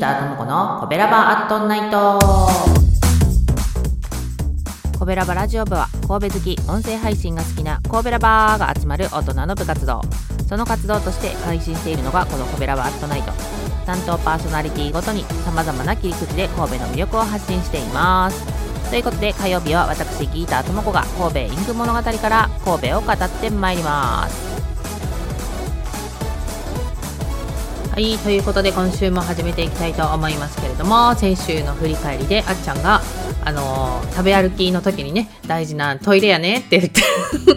ターともこのコベラバアットナイト。コベラバラジオ部は神戸好き音声配信が好きな神戸ラバーが集まる大人の部活動。その活動として配信しているのがこのコベラバーアットナイト。担当パーソナリティごとに様々な切り口で神戸の魅力を発信しています。ということで火曜日は私ギーターともこが神戸インク物語から神戸を語ってまいります。はいということで今週も始めていきたいと思いますけれども先週の振り返りであっちゃんがあのー、食べ歩きの時にね大事なトイレやねって言って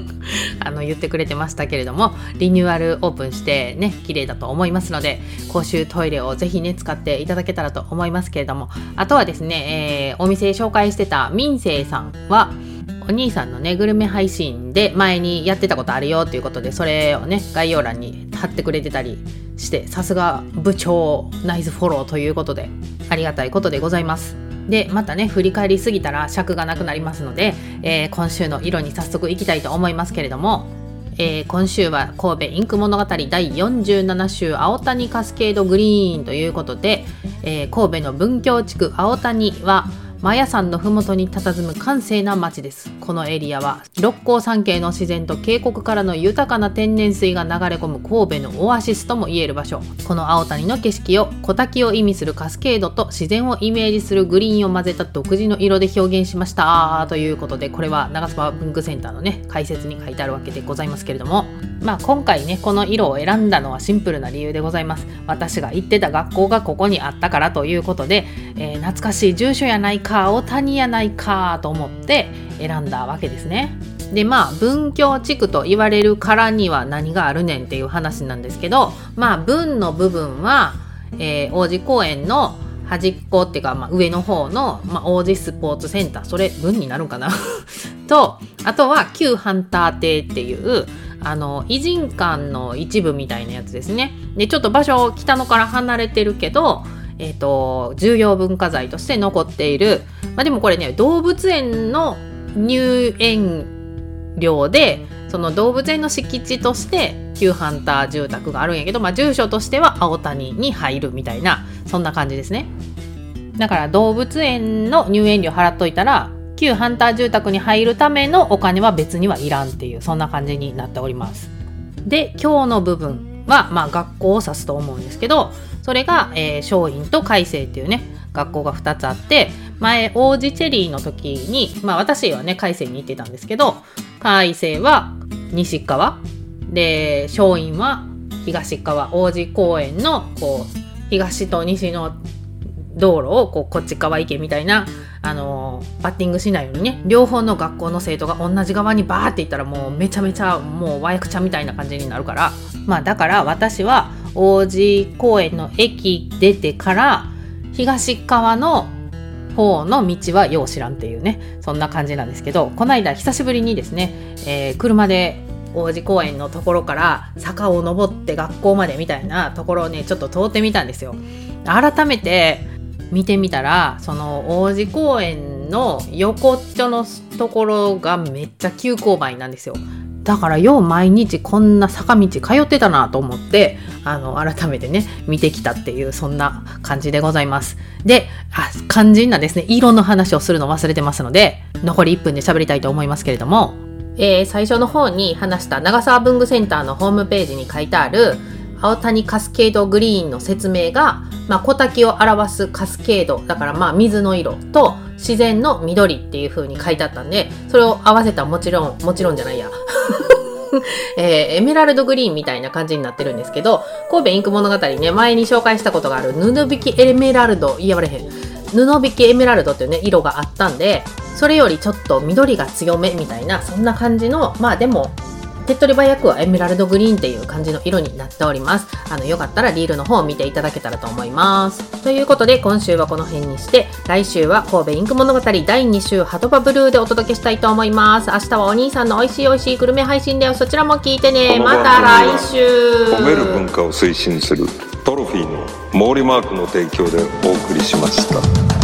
あの言ってくれてましたけれどもリニューアルオープンしてね綺麗だと思いますので公衆トイレをぜひね使っていただけたらと思いますけれどもあとはですね、えー、お店紹介してた民生さんはお兄さんのねグルメ配信で前にやってたことあるよということでそれをね概要欄に貼ってくれてたりしてさすが部長ナイスフォローということでありがたいことでございます。でまたね振り返りすぎたら尺がなくなりますので、えー、今週の色に早速いきたいと思いますけれども、えー、今週は神戸インク物語第47週青谷カスケードグリーンということで、えー、神戸の文京地区青谷はマヤ山の麓に佇む閑静な町です。このエリアは六甲山系の自然と渓谷からの豊かな天然水が流れ込む神戸のオアシスとも言える場所。この青谷の景色を小滝を意味するカスケードと自然をイメージするグリーンを混ぜた独自の色で表現しましたということでこれは長沢文具センターのね解説に書いてあるわけでございますけれどもまあ今回ねこの色を選んだのはシンプルな理由でございます。私が行ってた学校がここにあったからということで、えー、懐かしい住所やないかか大谷やないかと思って選んだわけですね。でまあ文教地区と言われるからには何があるねんっていう話なんですけどまあ文の部分は、えー、王子公園の端っこっていうか、まあ、上の方の、まあ、王子スポーツセンターそれ文になるんかな？とあとは旧ハンター邸っていうあの偉人館の一部みたいなやつですねでちょっと場所北野から離れてるけどえーと、重要文化財として残っている、まあ、でもこれね動物園の入園料でその動物園の敷地として旧ハンター住宅があるんやけど、まあ、住所としては青谷に入るみたいなそんな感じですね。だから動物園の入園料払っといたら旧ハンター住宅に入るためのお金は別にはいらんっていうそんな感じになっております。で今日の部分は、まあ、学校を指すと思うんですけどそれが、えー、松陰と海星っていうね学校が2つあって前王子チェリーの時にまあ私はね海星に行ってたんですけど海星は西側で松陰は東側王子公園のこう東と西の道路をこうこっち側行けみたいな、あのー、バッティングしないようにね両方の学校の生徒が同じ側にバーって行ったらもうめちゃめちゃもう和訳ちゃんみたいな感じになるから。まあだから私は王子公園の駅出てから東側の方の道はよう知らんっていうねそんな感じなんですけどこの間久しぶりにですね、えー、車で王子公園のところから坂を登って学校までみたいなところをねちょっと通ってみたんですよ。改めて見てみたらその王子公園の横っちょのところがめっちゃ急勾配なんですよ。だからよう毎日こんな坂道通ってたなと思ってあの改めてね見てきたっていうそんな感じでございます。であ肝心なですね色の話をするの忘れてますので残り1分で喋りたいと思いますけれども、えー、最初の方に話した長沢文具センターのホームページに書いてある青谷カスケードグリーンの説明が、まあ、小滝を表すカスケードだからまあ水の色と自然の緑っていう風に書いてあったんでそれを合わせたもちろんもちろんじゃないや。えー、エメラルドグリーンみたいな感じになってるんですけど神戸インク物語ね前に紹介したことがある布引きエメラルド言われへん。布引きエメラルドっていうね色があったんでそれよりちょっと緑が強めみたいなそんな感じのまあでも手っ取り早くはエメラルドグリーンっていう感じの色になっております。あの、よかったらリールの方を見ていただけたらと思います。ということで、今週はこの辺にして、来週は神戸インク物語第2週ハトバブルーでお届けしたいと思います。明日はお兄さんの美味しい美味しいグルメ配信だよ。そちらも聞いてね。また来週。褒める文化を推進するトロフィーの毛利マークの提供でお送りしました。